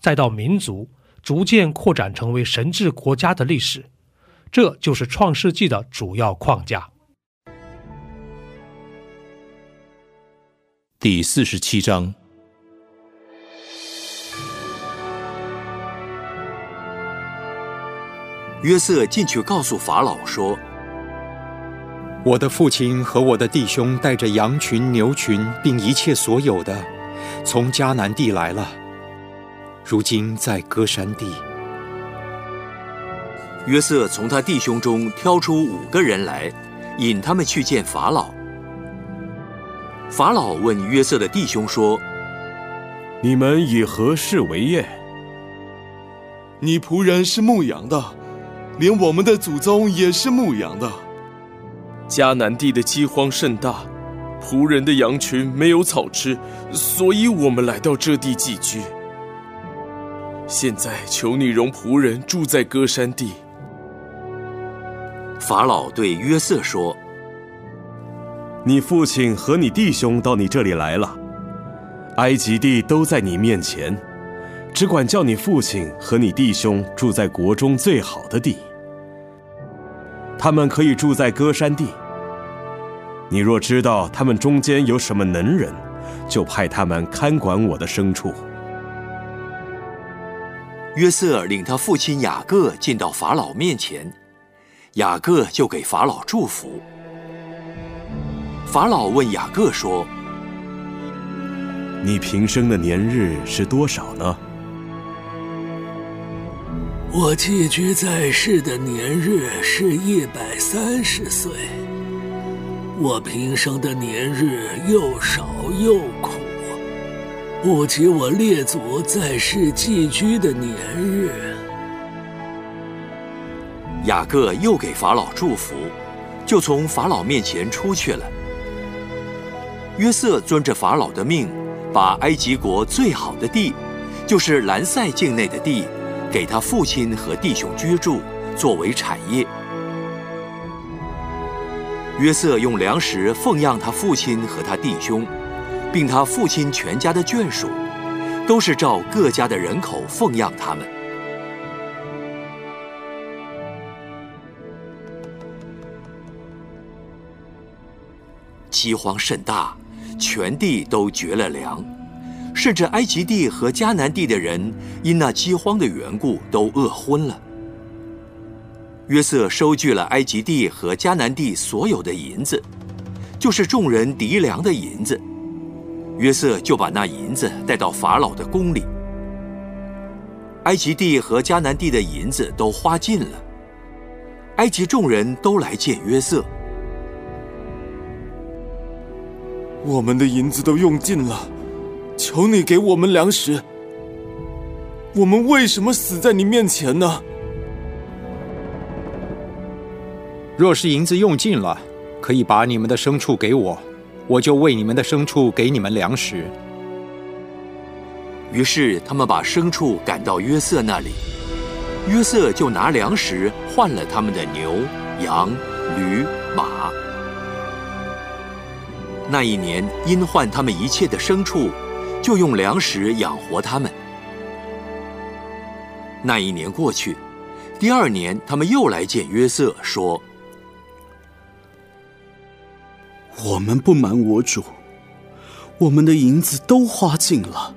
再到民族逐渐扩展成为神治国家的历史，这就是创世纪的主要框架。第四十七章，约瑟进去告诉法老说：“我的父亲和我的弟兄带着羊群、牛群，并一切所有的，从迦南地来了。”如今在歌山地，约瑟从他弟兄中挑出五个人来，引他们去见法老。法老问约瑟的弟兄说：“你们以何事为业？你仆人是牧羊的，连我们的祖宗也是牧羊的。迦南地的饥荒甚大，仆人的羊群没有草吃，所以我们来到这地寄居。”现在求你容仆人住在歌山地。法老对约瑟说：“你父亲和你弟兄到你这里来了，埃及地都在你面前，只管叫你父亲和你弟兄住在国中最好的地。他们可以住在歌山地。你若知道他们中间有什么能人，就派他们看管我的牲畜。”约瑟领他父亲雅各进到法老面前，雅各就给法老祝福。法老问雅各说：“你平生的年日是多少呢？”我寄居在世的年日是一百三十岁。我平生的年日又少又苦。不及我列祖在世寄居的年日。雅各又给法老祝福，就从法老面前出去了。约瑟遵着法老的命，把埃及国最好的地，就是兰塞境内的地，给他父亲和弟兄居住，作为产业。约瑟用粮食奉养他父亲和他弟兄。并他父亲全家的眷属，都是照各家的人口奉养他们。饥荒甚大，全地都绝了粮，甚至埃及地和迦南地的人因那饥荒的缘故都饿昏了。约瑟收据了埃及地和迦南地所有的银子，就是众人敌粮的银子。约瑟就把那银子带到法老的宫里。埃及地和迦南地的银子都花尽了。埃及众人都来见约瑟。我们的银子都用尽了，求你给我们粮食。我们为什么死在你面前呢？若是银子用尽了，可以把你们的牲畜给我。我就喂你们的牲畜，给你们粮食。于是他们把牲畜赶到约瑟那里，约瑟就拿粮食换了他们的牛、羊、驴、马。那一年因换他们一切的牲畜，就用粮食养活他们。那一年过去，第二年他们又来见约瑟，说。我们不瞒我主，我们的银子都花尽了。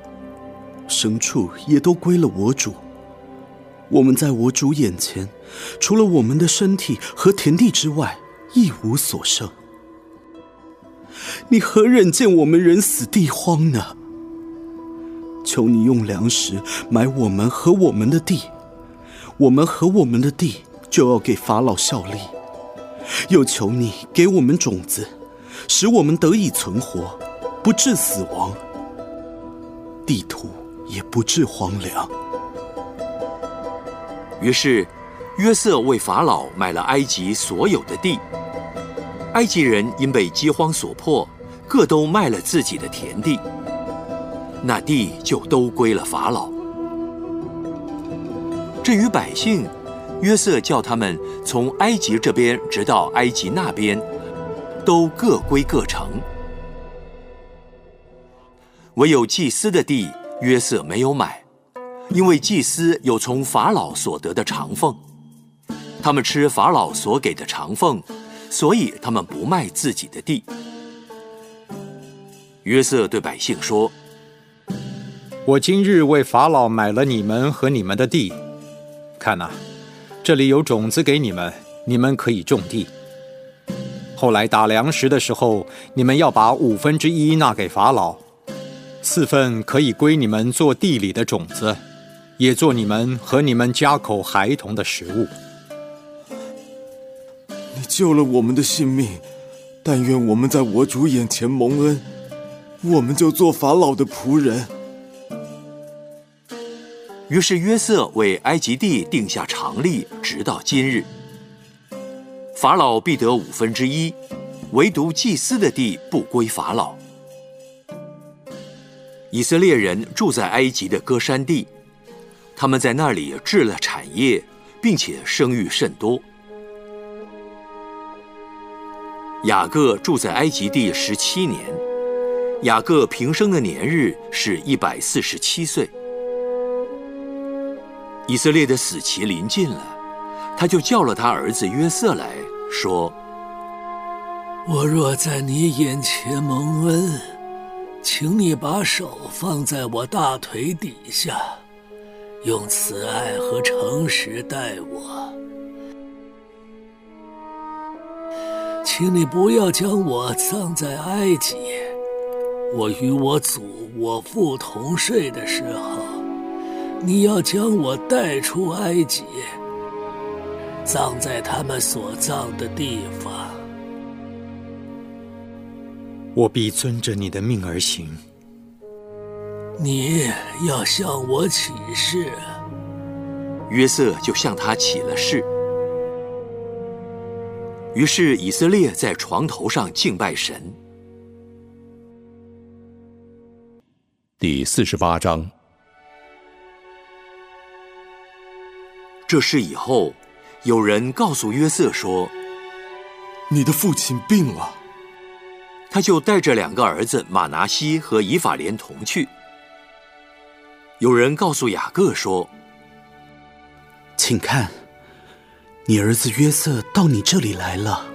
牲畜也都归了我主。我们在我主眼前，除了我们的身体和田地之外，一无所剩。你何忍见我们人死地荒呢？求你用粮食买我们和我们的地，我们和我们的地就要给法老效力。又求你给我们种子，使我们得以存活，不致死亡，地土也不致荒凉。于是，约瑟为法老买了埃及所有的地。埃及人因被饥荒所迫，各都卖了自己的田地，那地就都归了法老。至于百姓，约瑟叫他们从埃及这边直到埃及那边，都各归各城。唯有祭司的地，约瑟没有买，因为祭司有从法老所得的长俸，他们吃法老所给的长俸。所以他们不卖自己的地。约瑟对百姓说：“我今日为法老买了你们和你们的地，看呐，这里有种子给你们，你们可以种地。后来打粮食的时候，你们要把五分之一纳给法老，四份可以归你们做地里的种子，也做你们和你们家口孩童的食物。”你救了我们的性命，但愿我们在我主眼前蒙恩，我们就做法老的仆人。于是约瑟为埃及地定下常例，直到今日。法老必得五分之一，唯独祭司的地不归法老。以色列人住在埃及的歌山地，他们在那里置了产业，并且生育甚多。雅各住在埃及地十七年，雅各平生的年日是一百四十七岁。以色列的死期临近了，他就叫了他儿子约瑟来说：“我若在你眼前蒙恩，请你把手放在我大腿底下，用慈爱和诚实待我。”请你不要将我葬在埃及。我与我祖、我父同睡的时候，你要将我带出埃及，葬在他们所葬的地方。我必遵着你的命而行。你要向我起誓。约瑟就向他起了誓。于是以色列在床头上敬拜神。第四十八章。这事以后，有人告诉约瑟说：“你的父亲病了。”他就带着两个儿子马拿西和以法莲同去。有人告诉雅各说：“请看。”你儿子约瑟到你这里来了，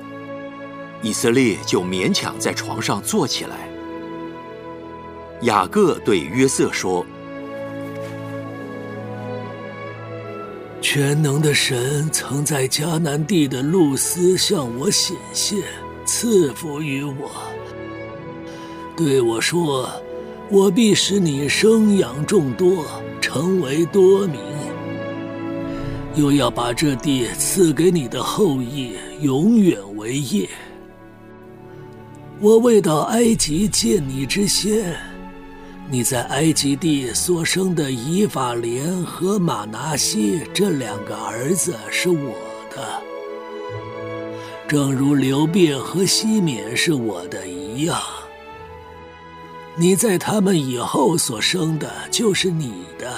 以色列就勉强在床上坐起来。雅各对约瑟说：“全能的神曾在迦南地的露丝向我显现，赐福于我，对我说：我必使你生养众多，成为多民。”又要把这地赐给你的后裔，永远为业。我未到埃及见你之先，你在埃及地所生的以法莲和马拿西这两个儿子是我的，正如流便和西缅是我的一样。你在他们以后所生的，就是你的。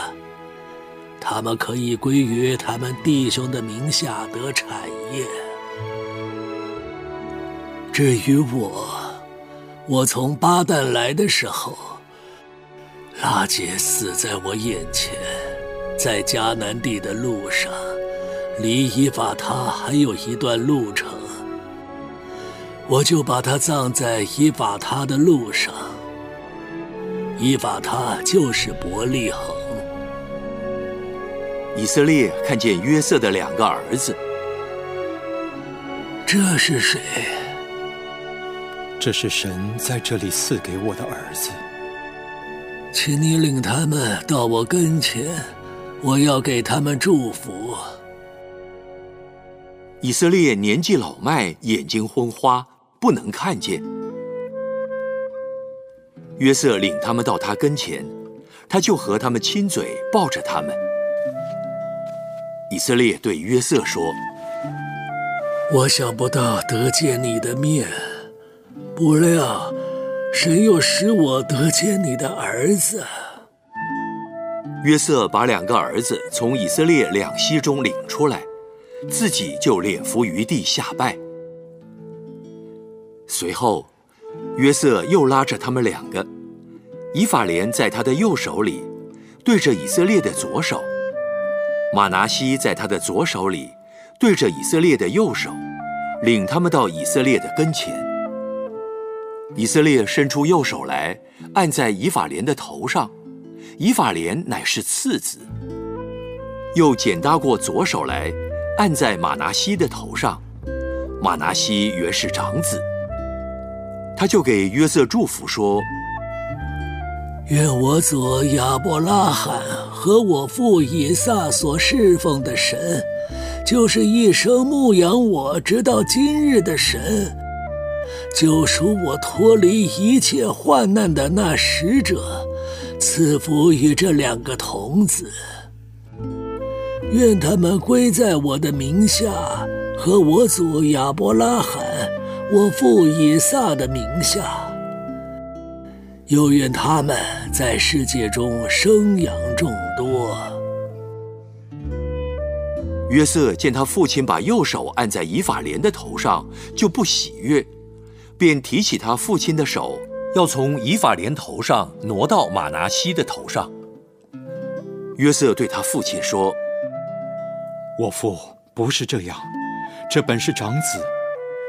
他们可以归于他们弟兄的名下得产业。至于我，我从巴旦来的时候，拉姐死在我眼前，在迦南地的路上，离以法他还有一段路程，我就把他葬在以法他的路上。以法他就是伯利恒。以色列看见约瑟的两个儿子，这是谁？这是神在这里赐给我的儿子。请你领他们到我跟前，我要给他们祝福。以色列年纪老迈，眼睛昏花，不能看见。约瑟领他们到他跟前，他就和他们亲嘴，抱着他们。以色列对约瑟说：“我想不到得见你的面，不料神又使我得见你的儿子。”约瑟把两个儿子从以色列两栖中领出来。自己就脸伏于地下拜。随后，约瑟又拉着他们两个，以法莲在他的右手里，对着以色列的左手；马拿西在他的左手里，对着以色列的右手，领他们到以色列的跟前。以色列伸出右手来，按在以法莲的头上，以法莲乃是次子；又剪搭过左手来。按在马拿西的头上，马拿西原是长子，他就给约瑟祝福说：“愿我左亚伯拉罕和我父以撒所侍奉的神，就是一生牧养我直到今日的神，救赎我脱离一切患难的那使者，赐福于这两个童子。”愿他们归在我的名下，和我祖亚伯拉罕、我父以撒的名下。又愿他们在世界中生养众多。约瑟见他父亲把右手按在以法莲的头上，就不喜悦，便提起他父亲的手，要从以法莲头上挪到马拿西的头上。约瑟对他父亲说。我父不是这样，这本是长子，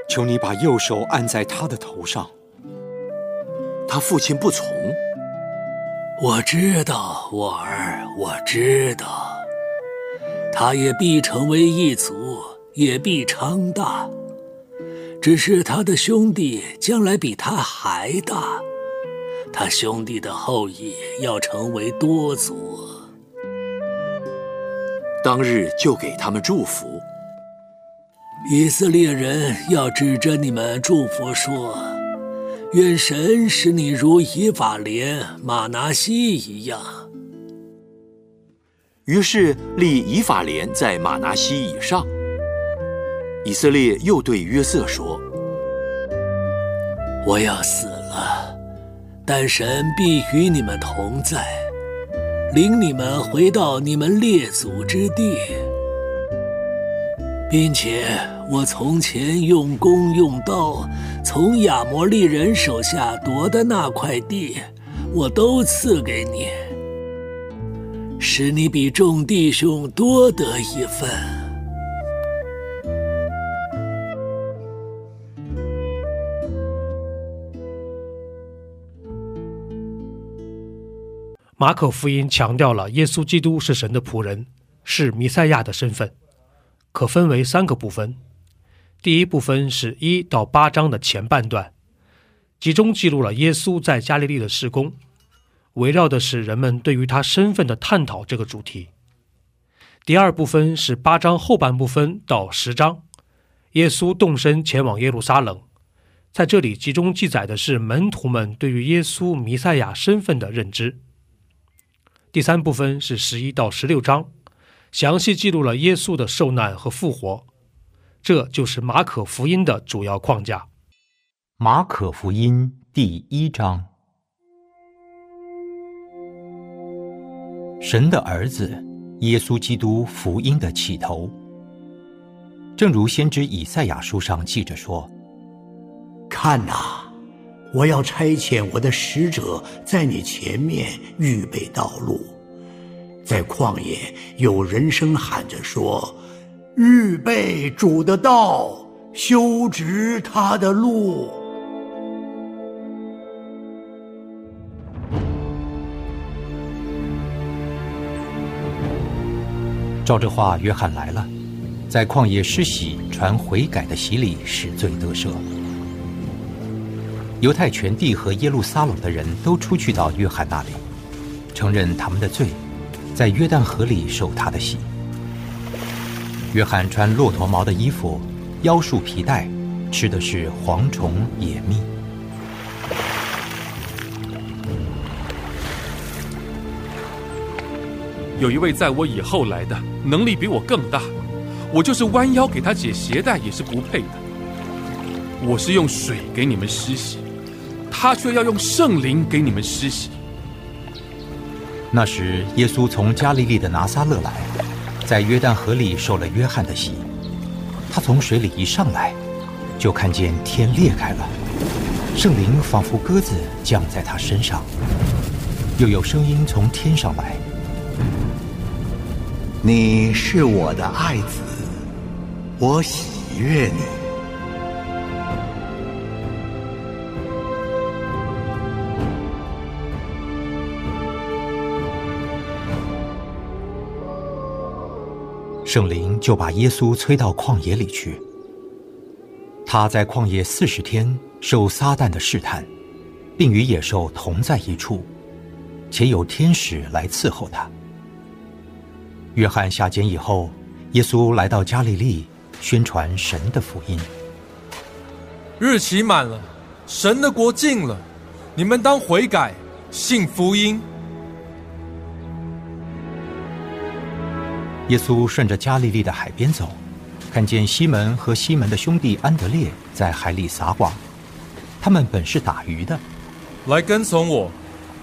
求你把右手按在他的头上。他父亲不从。我知道，我儿，我知道，他也必成为一族，也必昌大。只是他的兄弟将来比他还大，他兄弟的后裔要成为多族。当日就给他们祝福。以色列人要指着你们祝福说：“愿神使你如以法莲、马拿西一样。”于是立以法莲在马拿西以上。以色列又对约瑟说：“我要死了，但神必与你们同在。”领你们回到你们列祖之地，并且我从前用弓用刀从亚摩利人手下夺的那块地，我都赐给你，使你比众弟兄多得一份。马可福音强调了耶稣基督是神的仆人，是弥赛亚的身份，可分为三个部分。第一部分是一到八章的前半段，集中记录了耶稣在加利利的施工，围绕的是人们对于他身份的探讨这个主题。第二部分是八章后半部分到十章，耶稣动身前往耶路撒冷，在这里集中记载的是门徒们对于耶稣弥赛亚身份的认知。第三部分是十一到十六章，详细记录了耶稣的受难和复活，这就是马可福音的主要框架。马可福音第一章，神的儿子耶稣基督福音的起头，正如先知以赛亚书上记着说：“看哪。”我要差遣我的使者在你前面预备道路，在旷野有人声喊着说，预备主的道，修直他的路。照这话，约翰来了，在旷野施洗，传悔改的洗礼，使罪得赦。犹太全地和耶路撒冷的人都出去到约翰那里，承认他们的罪，在约旦河里受他的洗。约翰穿骆驼毛的衣服，腰束皮带，吃的是蝗虫野蜜。有一位在我以后来的，能力比我更大，我就是弯腰给他解鞋带也是不配的。我是用水给你们施洗，他却要用圣灵给你们施洗。那时，耶稣从加利利的拿撒勒来，在约旦河里受了约翰的洗。他从水里一上来，就看见天裂开了，圣灵仿佛鸽子降在他身上，又有声音从天上来。你是我的爱子，我喜悦你。圣灵就把耶稣催到旷野里去。他在旷野四十天受撒旦的试探，并与野兽同在一处，且有天使来伺候他。约翰下监以后，耶稣来到加利利，宣传神的福音。日期满了，神的国近了，你们当悔改，信福音。耶稣顺着加利利的海边走，看见西门和西门的兄弟安德烈在海里撒网，他们本是打鱼的。来跟从我，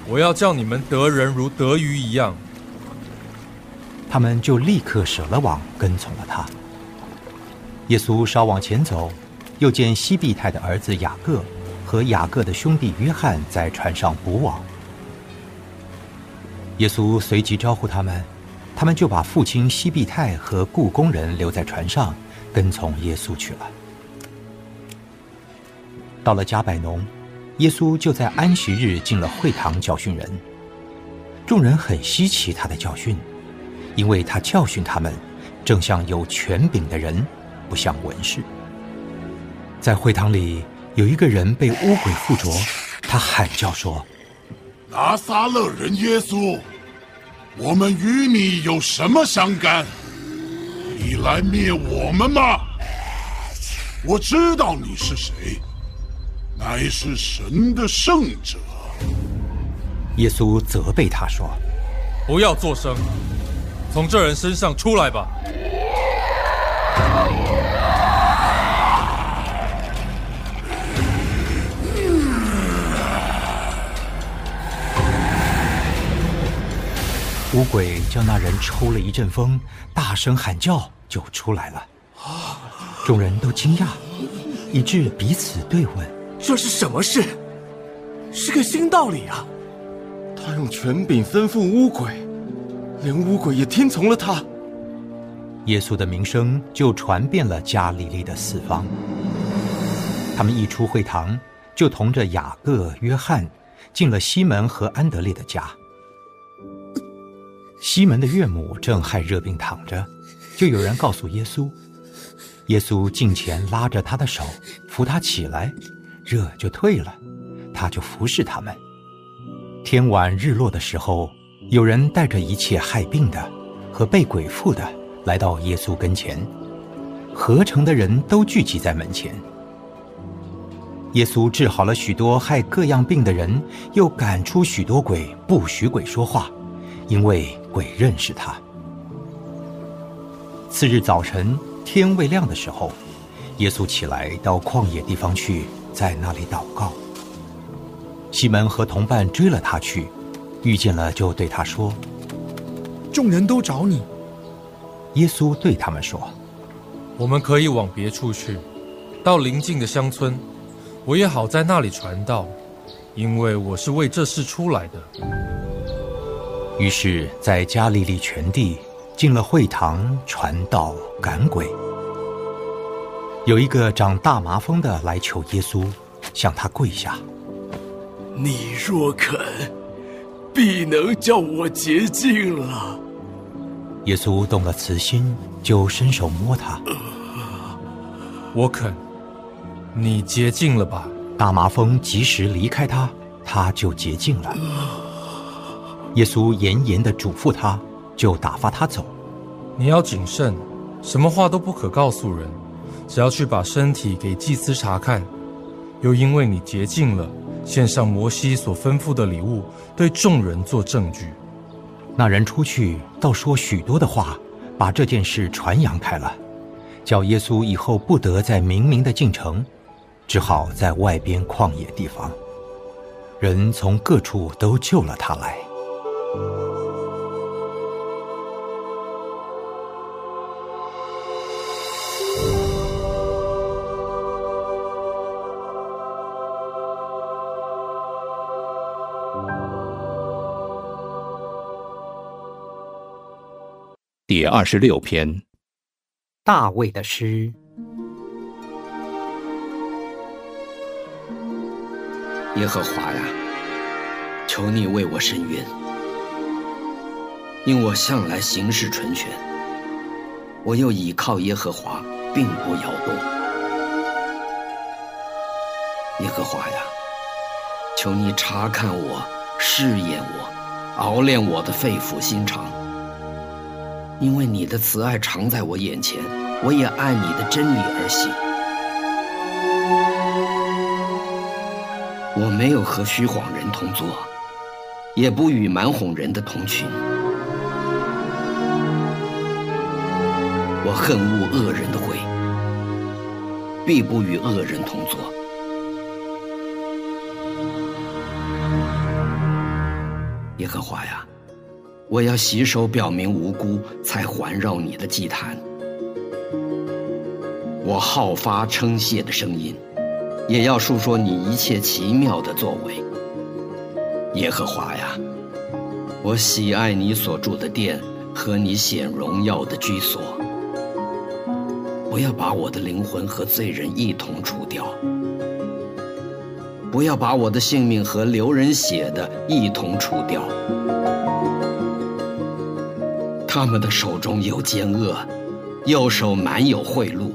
我要叫你们得人如得鱼一样。他们就立刻舍了网，跟从了他。耶稣稍往前走，又见西庇太的儿子雅各和雅各的兄弟约翰在船上捕网。耶稣随即招呼他们，他们就把父亲西庇太和雇工人留在船上，跟从耶稣去了。到了加百农，耶稣就在安息日进了会堂教训人。众人很稀奇他的教训。因为他教训他们，正像有权柄的人，不像文士。在会堂里有一个人被污鬼附着，他喊叫说：“拿撒勒人耶稣，我们与你有什么相干？你来灭我们吗？我知道你是谁，乃是神的圣者。”耶稣责备他说：“不要作声。”从这人身上出来吧！乌鬼叫那人抽了一阵风，大声喊叫，就出来了。众人都惊讶，以致彼此对问：“这是什么事？是个新道理啊！他用权柄吩咐乌鬼。”连乌鬼也听从了他。耶稣的名声就传遍了加利利的四方。他们一出会堂，就同着雅各、约翰进了西门和安德烈的家。西门的岳母正害热病躺着，就有人告诉耶稣。耶稣近前拉着他的手，扶他起来，热就退了，他就服侍他们。天晚日落的时候。有人带着一切害病的和被鬼附的来到耶稣跟前，合成的人都聚集在门前。耶稣治好了许多害各样病的人，又赶出许多鬼，不许鬼说话，因为鬼认识他。次日早晨天未亮的时候，耶稣起来到旷野地方去，在那里祷告。西门和同伴追了他去。遇见了，就对他说：“众人都找你。”耶稣对他们说：“我们可以往别处去，到邻近的乡村，我也好在那里传道，因为我是为这事出来的。”于是，在加利利全地进了会堂，传道赶鬼。有一个长大麻风的来求耶稣，向他跪下：“你若肯。”必能叫我洁净了。耶稣动了慈心，就伸手摸他。我肯，你洁净了吧。大麻风及时离开他，他就洁净了。耶稣严严的嘱咐他，就打发他走。你要谨慎，什么话都不可告诉人，只要去把身体给祭司查看。又因为你洁净了，献上摩西所吩咐的礼物，对众人做证据。那人出去，倒说许多的话，把这件事传扬开了，叫耶稣以后不得再明明的进城，只好在外边旷野地方。人从各处都救了他来。第二十六篇，大卫的诗。耶和华呀，求你为我伸冤，因我向来行事纯全，我又倚靠耶和华，并不摇动。耶和华呀，求你查看我，试验我，熬炼我的肺腑心肠。因为你的慈爱常在我眼前，我也按你的真理而行。我没有和虚谎人同坐，也不与蛮哄人的同群。我恨恶恶人的会，必不与恶人同坐。耶和华呀！我要洗手表明无辜，才环绕你的祭坛。我好发称谢的声音，也要述说你一切奇妙的作为。耶和华呀，我喜爱你所住的殿和你显荣耀的居所。不要把我的灵魂和罪人一同除掉，不要把我的性命和流人血的一同除掉。他们的手中有奸恶，右手满有贿赂。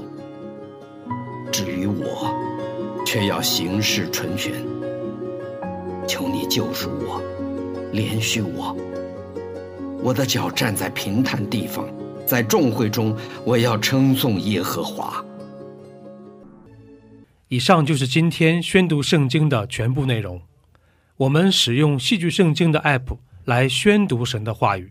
至于我，却要行事纯全。求你救赎我，怜恤我。我的脚站在平坦地方，在众会中，我要称颂耶和华。以上就是今天宣读圣经的全部内容。我们使用戏剧圣经的 App 来宣读神的话语。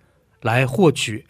来获取